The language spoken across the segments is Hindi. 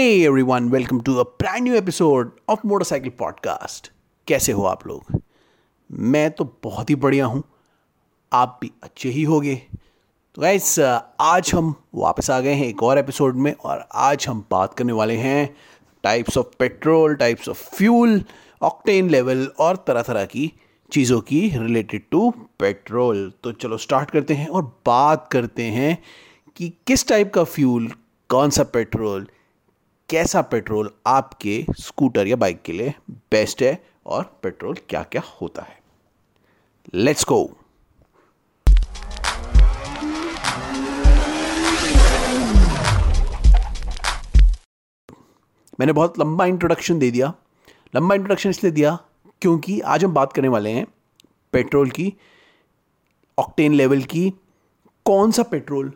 Hey everyone, welcome to a brand new episode of Motorcycle Podcast. कैसे हो आप लोग? मैं तो बहुत ही बढ़िया हूँ। आप भी अच्छे ही होगे। तो गैस आज हम वापस आ गए हैं एक और एपिसोड में और आज हम बात करने वाले हैं types of petrol types of fuel octane level और तरह तरह की चीज़ों की रिलेटेड टू पेट्रोल तो चलो स्टार्ट करते हैं और बात करते हैं कि किस टाइप का फ्यूल कौन सा पेट्रोल कैसा पेट्रोल आपके स्कूटर या बाइक के लिए बेस्ट है और पेट्रोल क्या क्या होता है? लेट्स गो मैंने बहुत लंबा इंट्रोडक्शन दे दिया। लंबा इंट्रोडक्शन इसलिए दिया क्योंकि आज हम बात करने वाले हैं पेट्रोल की ऑक्टेन लेवल की, कौन सा पेट्रोल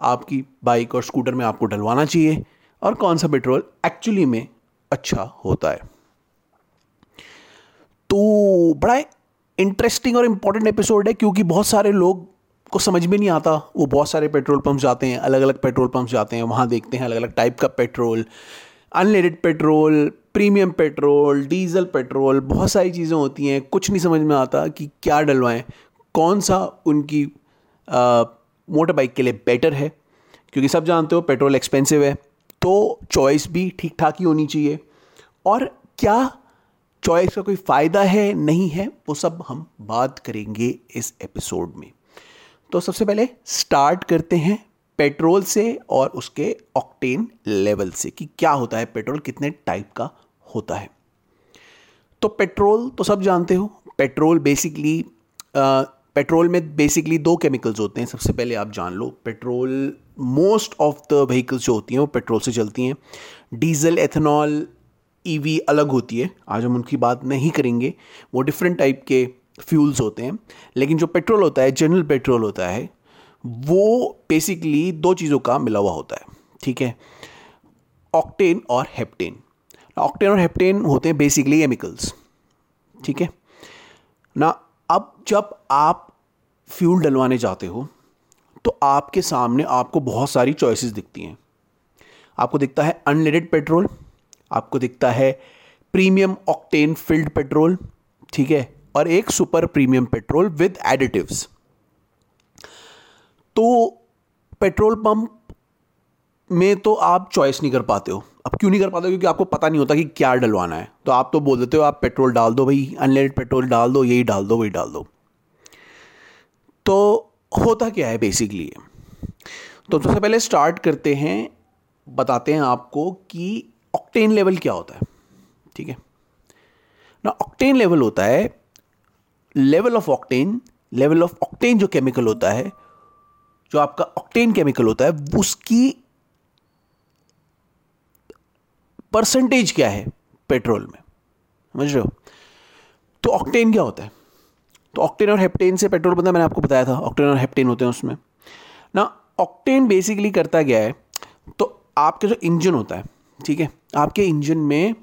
आपकी बाइक और स्कूटर में आपको डलवाना चाहिए। और कौन सा पेट्रोल एक्चुअली में अच्छा होता है? तो बड़ा इंटरेस्टिंग और इंपॉर्टेंट एपिसोड है क्योंकि बहुत सारे लोग को समझ में नहीं आता। वो बहुत सारे पेट्रोल पंप जाते हैं अलग अलग पेट्रोल पंप जाते हैं, वहाँ देखते हैं अलग अलग टाइप का petrol unleaded petrol premium petrol diesel petrol, बहुत सारी चीज़ें होती हैं। कुछ नहीं समझ में आता कि क्या डलवाएँ। कौन सा उनकी मोटर बाइक के लिए बेटर है? क्योंकि सब जानते हो पेट्रोल एक्सपेंसिव है। तो चॉइस भी ठीक ठाक ही होनी चाहिए। और क्या चॉइस का कोई फ़ायदा है, नहीं है, वो सब हम बात करेंगे इस एपिसोड में। तो सबसे पहले स्टार्ट करते हैं पेट्रोल से और उसके ऑक्टेन लेवल से कि क्या होता है पेट्रोल कितने टाइप का होता है। तो पेट्रोल तो सब जानते हो पेट्रोल बेसिकली पेट्रोल में बेसिकली दो केमिकल्स होते हैं, सबसे पहले आप जान लो, petrol most of the vehicles जो होती हैं, वो पेट्रोल से चलती हैं। डीजल एथेनॉल ईवी अलग होती है, आज हम उनकी बात नहीं करेंगे, वो डिफरेंट टाइप के फ्यूल्स होते हैं। लेकिन जो पेट्रोल होता है जनरल पेट्रोल होता है, वो बेसिकली दो चीज़ों का मिला हुआ होता है, ठीक है? ऑक्टेन और हेप्टेन ऑक्टेन और हेप्टेन होते हैं बेसिकली केमिकल्स ठीक है? ना अब जब आप फ्यूल डलवाने जाते हो तो आपके सामने आपको बहुत सारी चॉइसेस दिखती हैं। आपको दिखता है अनलेटेड पेट्रोल आपको दिखता है प्रीमियम ऑक्टेन फिल्ड पेट्रोल ठीक है, और एक super premium petrol with additives तो पेट्रोल पंप में तो आप चॉइस नहीं कर पाते हो। अब क्यों नहीं कर पाते क्योंकि आपको पता नहीं होता कि क्या डलवाना है। तो आप तो बोल देते हो, आप पेट्रोल डाल दो भाई अनलिमिटेड पेट्रोल डाल दो, यही डाल दो, वही डाल दो। तो होता क्या है बेसिकली तो सबसे पहले स्टार्ट करते हैं, बताते हैं आपको कि ऑक्टेन लेवल क्या होता है। ठीक है? ना ऑक्टेन लेवल होता है level of octane level of octane जो केमिकल होता है, जो आपका ऑक्टेन केमिकल होता है, उसकी परसेंटेज क्या है पेट्रोल में? समझ रहे हो? तो ऑक्टेन क्या होता है? तो ऑक्टेन और हेप्टेन से पेट्रोल बनता है, मैंने आपको बताया था ऑक्टेन और हेप्टेन होते हैं उसमें। ना ऑक्टेन बेसिकली करता गया है? तो आपके जो इंजन होता है, ठीक है? आपके इंजन में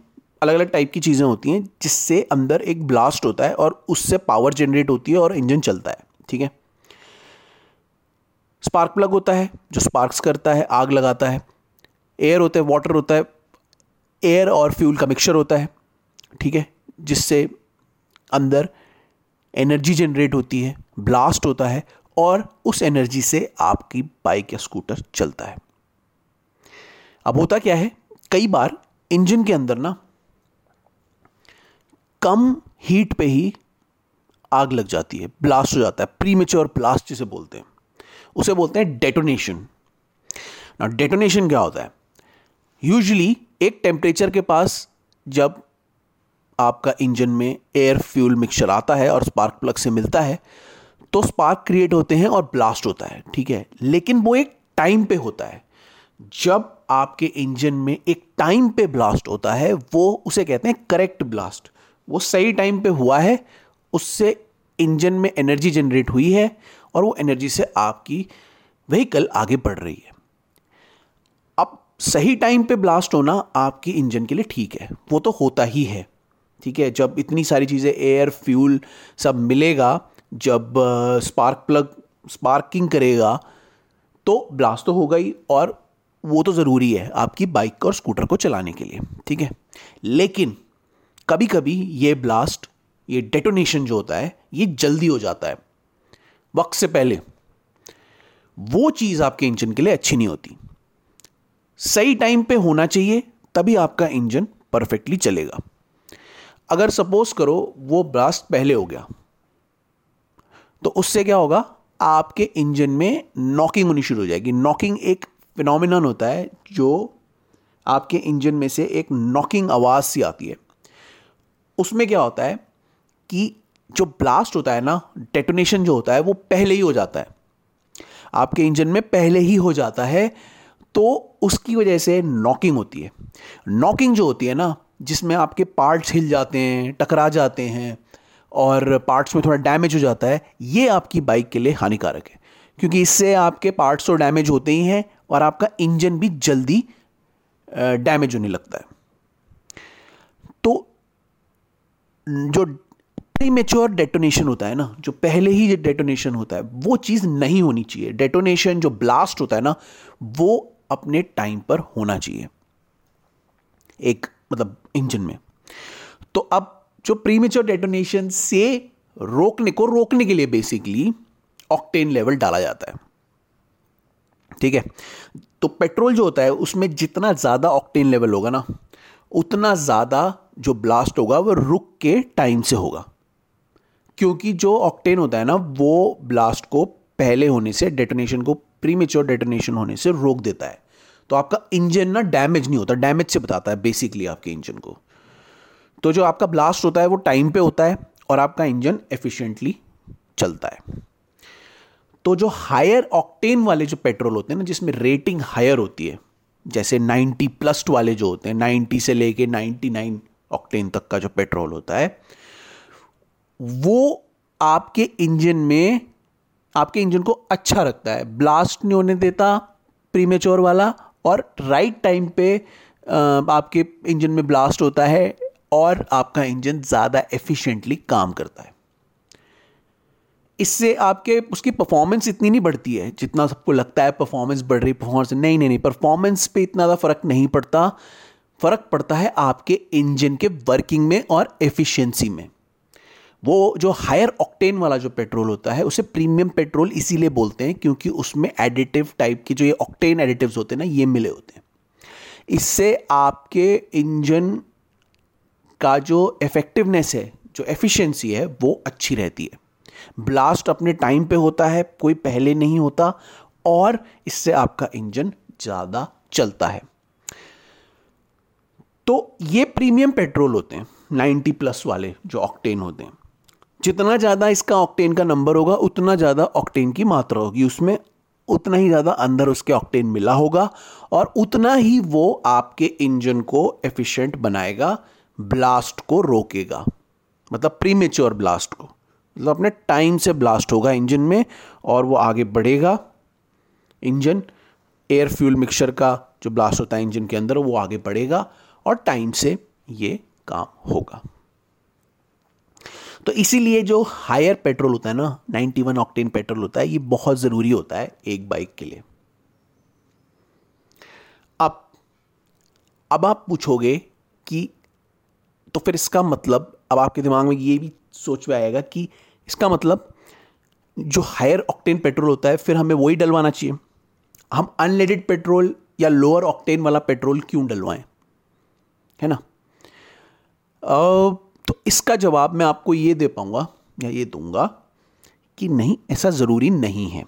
अलग अलग टाइप की चीज़ें होती हैं, जिससे अंदर एक ब्लास्ट होता है और उससे पावर जनरेट होती है और इंजन चलता है, ठीक है? स्पार्क प्लग होता है, जो स्पार्क्स करता है, आग लगाता है। एयर होता है वाटर होता है एयर और फ्यूल का मिक्सचर होता है, ठीक है? जिससे अंदर एनर्जी जनरेट होती है ब्लास्ट होता है और उस एनर्जी से आपकी बाइक या स्कूटर चलता है। अब होता क्या है? कई बार इंजन के अंदर ना कम हीट पे ही आग लग जाती है ब्लास्ट हो जाता है प्रीमेच्योर ब्लास्ट जिसे बोलते हैं। उसे बोलते हैं डेटोनेशन ना डेटोनेशन क्या होता है? यूजली एक टेम्परेचर के पास जब आपका इंजन में एयर फ्यूल मिक्सचर आता है और स्पार्क प्लग से मिलता है तो स्पार्क क्रिएट होते हैं और ब्लास्ट होता है, ठीक है? लेकिन वो एक टाइम पे होता है। जब आपके इंजन में एक टाइम पे ब्लास्ट होता है, वो उसे कहते हैं करेक्ट ब्लास्ट वो सही टाइम पे हुआ है, उससे इंजन में एनर्जी जनरेट हुई है और वो एनर्जी से आपकी व्हीकल आगे बढ़ रही है। सही टाइम पे ब्लास्ट होना आपकी इंजन के लिए ठीक है। वो तो होता ही है। ठीक है? जब इतनी सारी चीज़ें एयर फ्यूल सब मिलेगा, जब स्पार्क प्लग स्पार्किंग करेगा तो ब्लास्ट तो होगा ही और वो तो ज़रूरी है आपकी बाइक और स्कूटर को चलाने के लिए। ठीक है? लेकिन कभी कभी ये ब्लास्ट ये डेटोनेशन जो होता है, ये जल्दी हो जाता है। वक्त से पहले वो चीज़ आपके इंजन के लिए अच्छी नहीं होती। सही टाइम पे होना चाहिए, तभी आपका इंजन परफेक्टली चलेगा। अगर सपोज़ करो, वो ब्लास्ट पहले हो गया तो उससे क्या होगा? आपके इंजन में नॉकिंग होनी शुरू हो जाएगी। नॉकिंग एक फिनोमिनन होता है, जो आपके इंजन में से एक नॉकिंग आवाज़ सी आती है। उसमें क्या होता है कि जो ब्लास्ट होता है ना डेटोनेशन जो होता है, वो पहले ही हो जाता है। आपके इंजन में पहले ही हो जाता है तो उसकी वजह से नॉकिंग होती है। नॉकिंग जो होती है ना, जिसमें आपके पार्ट्स हिल जाते हैं, टकरा जाते हैं, और पार्ट्स में थोड़ा डैमेज हो जाता है, ये आपकी बाइक के लिए हानिकारक है। क्योंकि इससे आपके पार्ट्स तो डैमेज होते ही हैं, और आपका इंजन भी जल्दी डैमेज होने लगता है। तो जो प्रीमेच्योर डेटोनेशन होता है ना, जो पहले ही डेटोनेशन होता है, वो चीज़ नहीं होनी चाहिए। डेटोनेशन जो ब्लास्ट होता है ना, वो अपने टाइम पर होना चाहिए। एक मतलब इंजन में। तो अब जो प्रीमेच्योर डेटोनेशन से रोकने को रोकने के लिए बेसिकली ऑक्टेन लेवल डाला जाता है। ठीक है? तो पेट्रोल जो होता है, उसमें जितना ज़्यादा ऑक्टेन लेवल होगा ना, उतना ज़्यादा जो ब्लास्ट होगा, वो रुक के टाइम से होगा। क्योंकि जो ऑक्टेन होता है ना, वो ब्लास्ट को पहले होने से डेटोनेशन को प्रीमेच्योर डेटोनेशन होने से रोक देता है। तो आपका इंजन ना डैमेज नहीं होता डैमेज से बताता है बेसिकली आपके इंजन को। तो जो आपका ब्लास्ट होता है वो टाइम पे होता है और आपका इंजन एफिशिएंटली चलता है। तो जो हायर ऑक्टेन वाले जो पेट्रोल होते हैं ना, जिसमें रेटिंग हायर होती है, जैसे 90 प्लस वाले जो होते हैं 90 से लेके 99 ऑक्टेन तक का जो पेट्रोल होता है, वो आपके इंजन में आपके इंजन को अच्छा रखता है। ब्लास्ट नहीं होने देता प्रीमेच्योर वाला, और राइट टाइम पे आपके इंजन में ब्लास्ट होता है और आपका इंजन ज़्यादा एफिशिएंटली काम करता है। इससे आपके, उसकी परफॉर्मेंस इतनी नहीं बढ़ती है जितना सबको लगता है परफॉर्मेंस बढ़ रही परफॉर्मेंस नहीं नहीं नहीं परफॉर्मेंस पे इतना ज़्यादा फ़र्क नहीं पड़ता। फ़र्क पड़ता है आपके इंजन के वर्किंग में और एफिशिएंसी में। वो जो हायर ऑक्टेन वाला जो पेट्रोल होता है, उसे प्रीमियम पेट्रोल इसीलिए बोलते हैं क्योंकि उसमें एडिटिव टाइप की जो ये ऑक्टेन एडिटिव्स होते हैं ना, ये मिले होते हैं। इससे आपके इंजन का जो इफेक्टिवनेस है, जो एफिशिएंसी है, वो अच्छी रहती है। ब्लास्ट अपने टाइम पे होता है, कोई पहले नहीं होता, और इससे आपका इंजन ज़्यादा चलता है। तो ये प्रीमियम पेट्रोल होते हैं 90 प्लस वाले जो ऑक्टेन होते हैं। जितना ज़्यादा इसका ऑक्टेन का नंबर होगा, उतना ज़्यादा ऑक्टेन की मात्रा होगी। उसमें उतना ही ज़्यादा अंदर उसके ऑक्टेन मिला होगा और उतना ही वो आपके इंजन को एफिशिएंट बनाएगा ब्लास्ट को रोकेगा। मतलब प्रीमेच्योर ब्लास्ट को। मतलब अपने टाइम से ब्लास्ट होगा इंजन में और वो आगे बढ़ेगा। इंजन एयर फ्यूल मिक्सचर का जो ब्लास्ट होता है इंजन के अंदर, वो आगे बढ़ेगा और टाइम से ये काम होगा। तो इसीलिए जो हायर पेट्रोल होता है ना 91 वन ऑक्टेन पेट्रोल होता है, ये बहुत ज़रूरी होता है एक बाइक के लिए। अब अब आप पूछोगे कि तो फिर इसका मतलब अब आपके दिमाग में ये भी सोच में आएगा कि इसका मतलब जो हायर ऑक्टेन पेट्रोल होता है, फिर हमें वही डलवाना चाहिए। हम अनलेडेड पेट्रोल या लोअर ऑक्टेन वाला पेट्रोल क्यों डलवाएँ? है ना? तो इसका जवाब मैं आपको ये दे पाऊँगा, या ये दूँगा कि नहीं, ऐसा ज़रूरी नहीं है।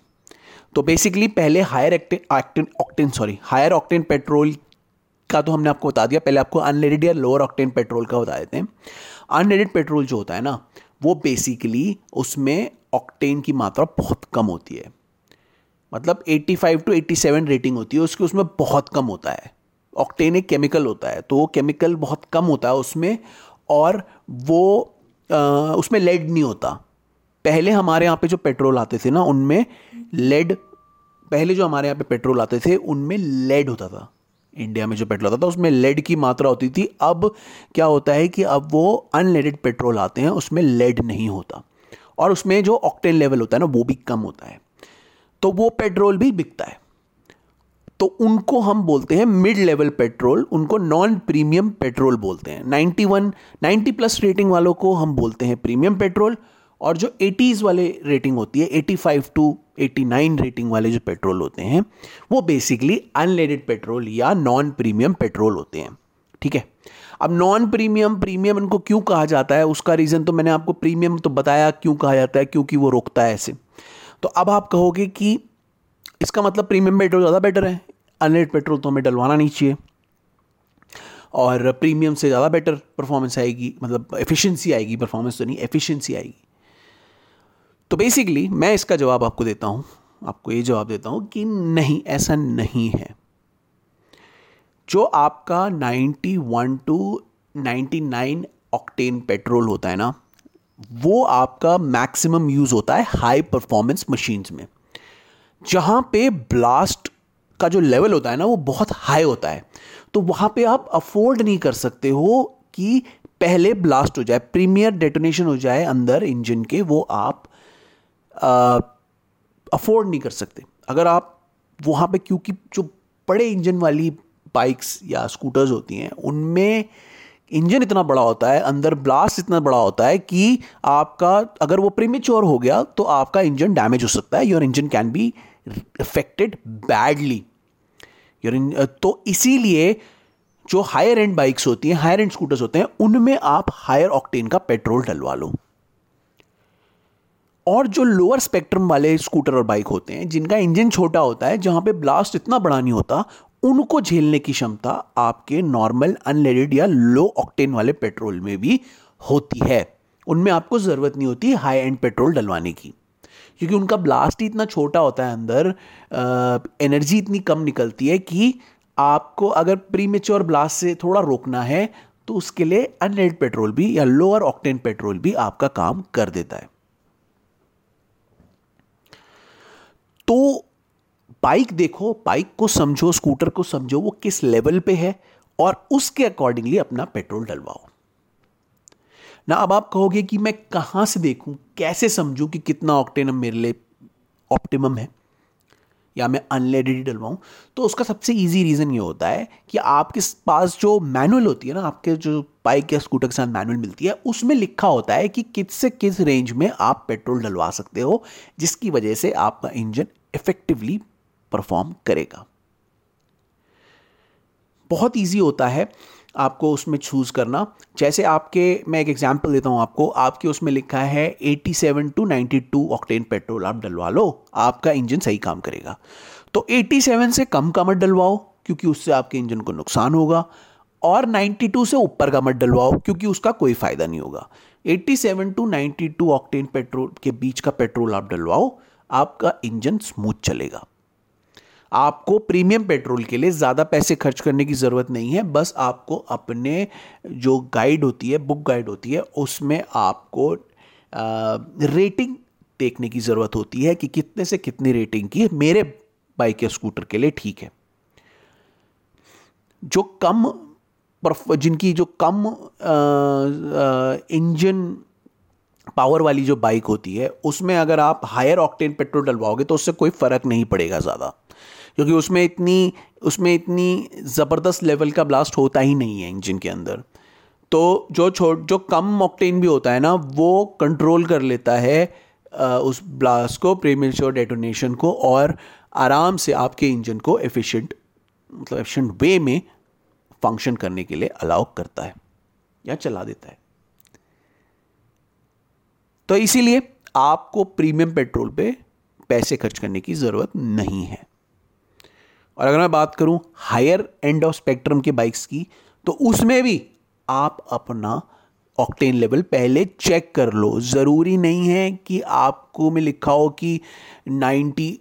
तो बेसिकली पहले higher octane octane sorry higher octane petrol का तो हमने आपको बता दिया। पहले आपको अनलेडेड या लोअर ऑक्टेन पेट्रोल का बता देते हैं। अनलेडेड पेट्रोल जो होता है ना, वो बेसिकली उसमें ऑक्टेन की मात्रा बहुत कम होती है। मतलब 85 टू 87 रेटिंग होती है, उसकी उसमें बहुत कम होता है। ऑक्टेन एक केमिकल होता है तो वो केमिकल बहुत कम होता है, उसमें और वो आ, उसमें लेड नहीं होता। पहले हमारे यहाँ पे जो पेट्रोल आते थे ना उनमें लेड पहले जो हमारे यहाँ पे पेट्रोल आते थे उनमें लेड होता था। इंडिया में जो पेट्रोल आता था उसमें लेड की मात्रा होती थी। अब क्या होता है कि अब वो अनलेडेड पेट्रोल आते हैं उसमें लेड नहीं होता। और उसमें जो ऑक्टेन लेवल होता है ना वो भी कम होता है। तो वो पेट्रोल भी बिकता है। तो उनको हम बोलते हैं मिड लेवल पेट्रोल उनको नॉन प्रीमियम पेट्रोल बोलते हैं। 91 90 प्लस रेटिंग वालों को हम बोलते हैं प्रीमियम पेट्रोल और जो 80s वाले रेटिंग होती है 85 टू 89 रेटिंग वाले जो पेट्रोल होते हैं, वो बेसिकली अनलेडेड पेट्रोल या नॉन प्रीमियम पेट्रोल होते हैं। ठीक है? अब नॉन प्रीमियम प्रीमियम इनको क्यों कहा जाता है? उसका रीज़न तो मैंने आपको प्रीमियम तो बताया क्यों कहा जाता है, क्योंकि वो रोकता है ऐसे। तो अब आप कहोगे कि इसका मतलब प्रीमियम पेट्रोल ज़्यादा बेटर है अनलेड पेट्रोल तो हमें डलवाना नहीं चाहिए। और प्रीमियम से ज़्यादा बेटर परफॉर्मेंस आएगी मतलब एफिशिएंसी आएगी परफॉर्मेंस तो नहीं एफिशिएंसी आएगी। तो बेसिकली मैं इसका जवाब आपको देता हूँ, आपको ये जवाब देता हूँ कि नहीं, ऐसा नहीं है। जो आपका 91 टू 99 ऑक्टेन पेट्रोल होता है ना, वो आपका मैक्सिमम यूज़ होता है हाई परफॉर्मेंस मशीन्स में, जहाँ पे ब्लास्ट का जो लेवल होता है ना, वो बहुत हाई होता है। तो वहाँ पे आप अफोर्ड नहीं कर सकते हो कि पहले ब्लास्ट हो जाए प्रीमियर डेटोनेशन हो जाए अंदर इंजन के, वो आप अफोर्ड नहीं कर सकते। अगर आप वहाँ पे, क्योंकि जो बड़े इंजन वाली बाइक्स या स्कूटर्स होती हैं, उनमें इंजन इतना बड़ा होता है, अंदर ब्लास्ट इतना बड़ा होता है कि आपका, अगर वो प्रीमेच्योर हो गया तो आपका इंजन डैमेज हो सकता है your engine can be affected badly your तो इसीलिए जो हायर एंड बाइक्स होती हैं हायर एंड स्कूटर्स होते हैं, उनमें आप हायर ऑक्टेन का पेट्रोल डलवा लो। और जो लोअर स्पेक्ट्रम वाले स्कूटर और बाइक होते हैं, जिनका इंजन छोटा होता है, जहाँ पे ब्लास्ट इतना बड़ा नहीं होता, उनको झेलने की क्षमता आपके नॉर्मल अनलेडेड या लो ऑक्टेन वाले पेट्रोल में भी होती है। उनमें आपको ज़रूरत नहीं होती हाई एंड पेट्रोल डलवाने की। क्योंकि उनका ब्लास्ट ही इतना छोटा होता है अंदर एनर्जी इतनी कम निकलती है कि आपको अगर प्री मेच्योर ब्लास्ट से थोड़ा रोकना है तो उसके लिए अनलेड पेट्रोल भी या लोअर ऑक्टेन पेट्रोल भी आपका काम कर देता है। तो बाइक देखो बाइक को समझो स्कूटर को समझो, वो किस लेवल पे है और उसके अकॉर्डिंगली अपना पेट्रोल डलवाओ। ना, अब आप कहोगे कि मैं कहाँ से देखूँ? कैसे समझूं कि कितना ऑक्टेनम मेरे लिए ऑप्टिमम है? या मैं अनलेडेड ही डलवाऊं? तो उसका सबसे इजी रीज़न ये होता है कि आपके पास जो मैनुअल होती है ना, आपके जो बाइक या स्कूटर के साथ मैनुअल मिलती है, उसमें लिखा होता है कि किस से किस रेंज में आप पेट्रोल डलवा सकते हो, जिसकी वजह से आपका इंजन इफेक्टिवली परफॉर्म करेगा। बहुत इजी होता है। आपको उसमें चूज़ करना। जैसे आपके, मैं एक एग्जांपल देता हूँ आपको। आपके उसमें लिखा है 87 टू 92 ऑक्टेन पेट्रोल आप डलवा लो, आपका इंजन सही काम करेगा। तो 87 से कम का मत डलवाओ, क्योंकि उससे आपके इंजन को नुकसान होगा। और 92 से ऊपर का मत डलवाओ, क्योंकि उसका कोई फ़ायदा नहीं होगा। 87 टू 92 ऑक्टेन पेट्रोल के बीच का पेट्रोल आप डलवाओ, आपका इंजन स्मूथ चलेगा। आपको प्रीमियम पेट्रोल के लिए ज़्यादा पैसे खर्च करने की ज़रूरत नहीं है, बस आपको अपने जो गाइड होती है बुक गाइड होती है, उसमें आपको रेटिंग देखने की ज़रूरत होती है कि कितने से कितनी रेटिंग की मेरे बाइक या स्कूटर के लिए ठीक है। जो कम जिनकी जो कम इंजन पावर वाली जो बाइक होती है, उसमें अगर आप हायर ऑक्टेन पेट्रोल डलवाओगे तो उससे कोई फ़र्क नहीं पड़ेगा ज़्यादा। क्योंकि उसमें इतनी उसमें इतनी ज़बरदस्त लेवल का ब्लास्ट होता ही नहीं है इंजन के अंदर। तो जो छोट, जो कम ऑक्टेन भी होता है ना, वो कंट्रोल कर लेता है उस ब्लास्ट को प्रीमेच्योर डेटोनेशन को और आराम से आपके इंजन को एफिशिएंट मतलब एफिशिएंट वे में फ़ंक्शन करने के लिए अलाउ करता है या चला देता है। तो इसीलिए आपको प्रीमियम पेट्रोल पे पैसे खर्च करने की ज़रूरत नहीं है। और अगर मैं बात करूँ हायर एंड ऑफ़ स्पेक्ट्रम के बाइक्स की तो उसमें भी आप अपना ऑक्टेन लेवल पहले चेक कर लो। ज़रूरी नहीं है कि आपको में लिखा हो कि 90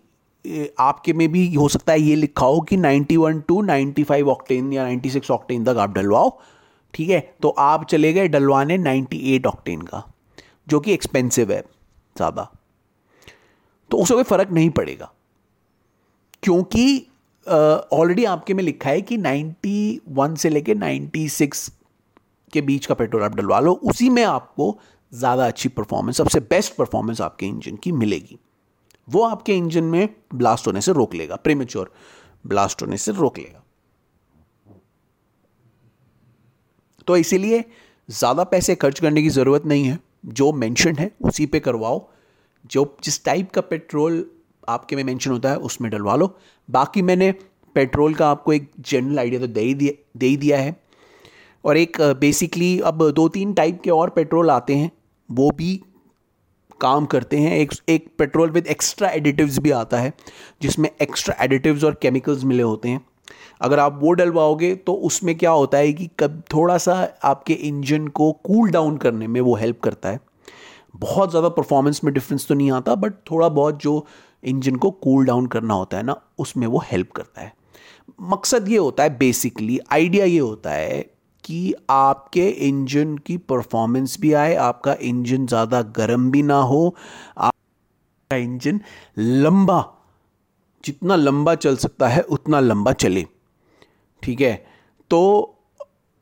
आपके में भी हो सकता है ये लिखा हो कि 91 टू 95 ऑक्टेन या 96 ऑक्टेन तक आप डलवाओ, ठीक है? तो आप चले गए डलवाने 98 ऑक्टेन का, जो कि एक्सपेंसिव है ज़्यादा। तो उससे कोई फ़र्क नहीं पड़ेगा, क्योंकि ऑलरेडी आपके में लिखा है कि 91 से लेके 96 के बीच का पेट्रोल आप डलवा लो, उसी में आपको ज़्यादा अच्छी परफॉर्मेंस सबसे बेस्ट परफॉर्मेंस आपके इंजन की मिलेगी। वो आपके इंजन में ब्लास्ट होने से रोक लेगा प्रीमेच्योर ब्लास्ट होने से रोक लेगा। तो इसीलिए ज़्यादा पैसे खर्च करने की ज़रूरत नहीं है, जो मेंशन है उसी पे करवाओ, जो जिस टाइप का पेट्रोल आपके में मेंशन होता है, उसमें डलवा लो। बाकी मैंने पेट्रोल का आपको एक जनरल आइडिया तो दे ही दिया, दे ही दिया है। और एक बेसिकली अब दो तीन टाइप के और पेट्रोल आते हैं, वो भी काम करते हैं। एक एक पेट्रोल विद एक्स्ट्रा एडिटिव्स भी आता है, जिसमें एक्स्ट्रा एडिटिव्स और केमिकल्स मिले होते हैं। अगर आप वो डलवाओगे तो उसमें क्या होता है कि कब, थोड़ा सा आपके इंजन को कूल डाउन करने में वो हेल्प करता है। बहुत ज़्यादा परफॉर्मेंस में डिफरेंस तो नहीं आता बट थोड़ा बहुत जो इंजन को कूल डाउन करना होता है ना, उसमें वो हेल्प करता है। मकसद ये होता है बेसिकली आइडिया ये होता है कि आपके इंजन की परफॉर्मेंस भी आए, आपका इंजन ज़्यादा गर्म भी ना हो, आपका इंजन लंबा, जितना लंबा चल सकता है, उतना लंबा चले। ठीक है? तो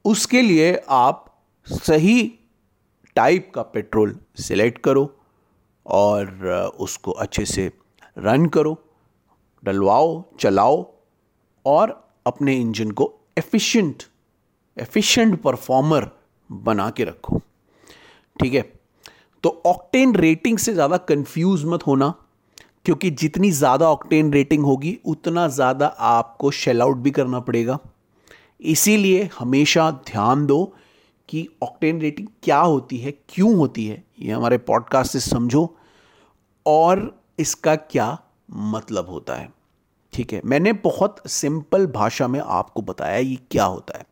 उसके लिए आप सही टाइप का पेट्रोल सिलेक्ट करो और उसको अच्छे से रन करो, डलवाओ, चलाओ और अपने इंजन को एफिशिएंट एफिशिएंट परफॉर्मर बना के रखो। ठीक है? तो ऑक्टेन रेटिंग से ज़्यादा कंफ्यूज मत होना, क्योंकि जितनी ज़्यादा ऑक्टेन रेटिंग होगी, उतना ज़्यादा आपको शेल आउट भी करना पड़ेगा। इसीलिए हमेशा ध्यान दो कि ऑक्टेन रेटिंग क्या होती है, क्यों होती है, ये हमारे पॉडकास्ट से समझो। और इसका क्या मतलब होता है? ठीक है, मैंने बहुत सिंपल भाषा में आपको बताया ये क्या होता है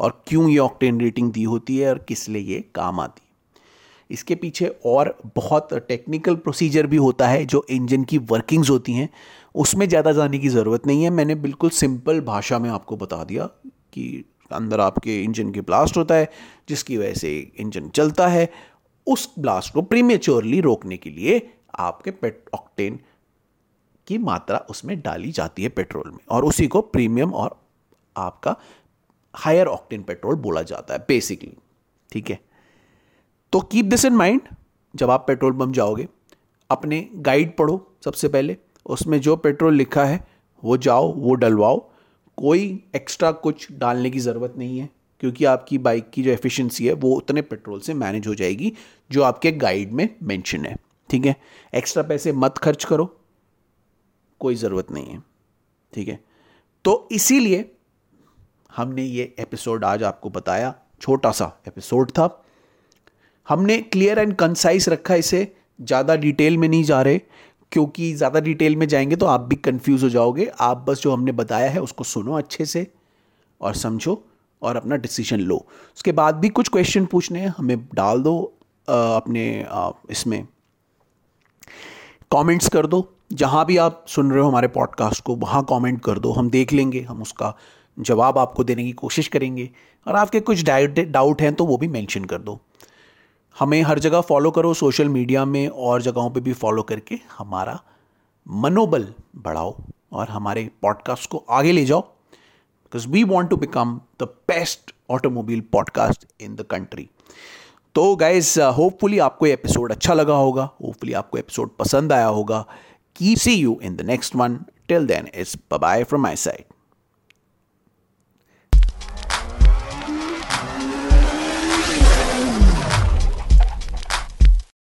और क्यों ये ऑक्टेन रेटिंग दी होती है और किस लिए ये काम आती है। इसके पीछे और बहुत टेक्निकल प्रोसीजर भी होता है जो इंजन की वर्किंग्स होती हैं, उसमें ज़्यादा जाने की ज़रूरत नहीं है। मैंने बिल्कुल सिंपल भाषा में आपको बता दिया कि अंदर आपके इंजन के ब्लास्ट होता है, जिसकी वजह से इंजन चलता है, उस ब्लास्ट को प्रीमेच्योरली रोकने के लिए आपके पेट ऑक्टेन की मात्रा उसमें डाली जाती है पेट्रोल में और उसी को प्रीमियम और आपका हायर ऑक्टेन पेट्रोल बोला जाता है बेसिकली ठीक है? तो कीप दिस इन माइंड जब आप पेट्रोल पंप जाओगे, अपने गाइड पढ़ो सबसे पहले, उसमें जो पेट्रोल लिखा है, वो जाओ, वो डलवाओ, कोई एक्स्ट्रा कुछ डालने की ज़रूरत नहीं है, क्योंकि आपकी बाइक की जो एफिशिएंसी है, वो उतने पेट्रोल से मैनेज हो जाएगी, जो आपके गाइड में मेंशन है। ठीक है? एक्स्ट्रा पैसे मत खर्च करो। कोई ज़रूरत नहीं है। ठीक है? तो इसीलिए हमने ये एपिसोड आज आपको बताया छोटा सा एपिसोड था। हमने क्लियर एंड कंसाइज रखा इसे ज़्यादा डिटेल में नहीं जा रहे क्योंकि ज़्यादा डिटेल में जाएँगे तो आप भी कंफ्यूज हो जाओगे। आप बस जो हमने बताया है उसको सुनो अच्छे से और समझो और अपना डिसीज़न लो। उसके बाद भी कुछ क्वेश्चन पूछने हैं हमें डाल दो आ, अपने आ, इसमें। कमेंट्स कर दो। जहाँ भी आप सुन रहे हो हमारे पॉडकास्ट को, वहाँ कमेंट कर दो। हम देख लेंगे, हम उसका जवाब आपको देने की कोशिश करेंगे। और आपके कुछ डाउट हैं तो वो भी मेंशन कर दो। हमें हर जगह फॉलो करो सोशल मीडिया में और जगहों पे भी फॉलो करके हमारा मनोबल बढ़ाओ और हमारे पॉडकास्ट को आगे ले जाओ। Because we want to become the best automobile podcast in the country तो गाइज़ होपफुली आपको ये एपिसोड अच्छा लगा होगा। होपफुली आपको एपिसोड पसंद आया होगा। की see you in the next one till then it's bye from my side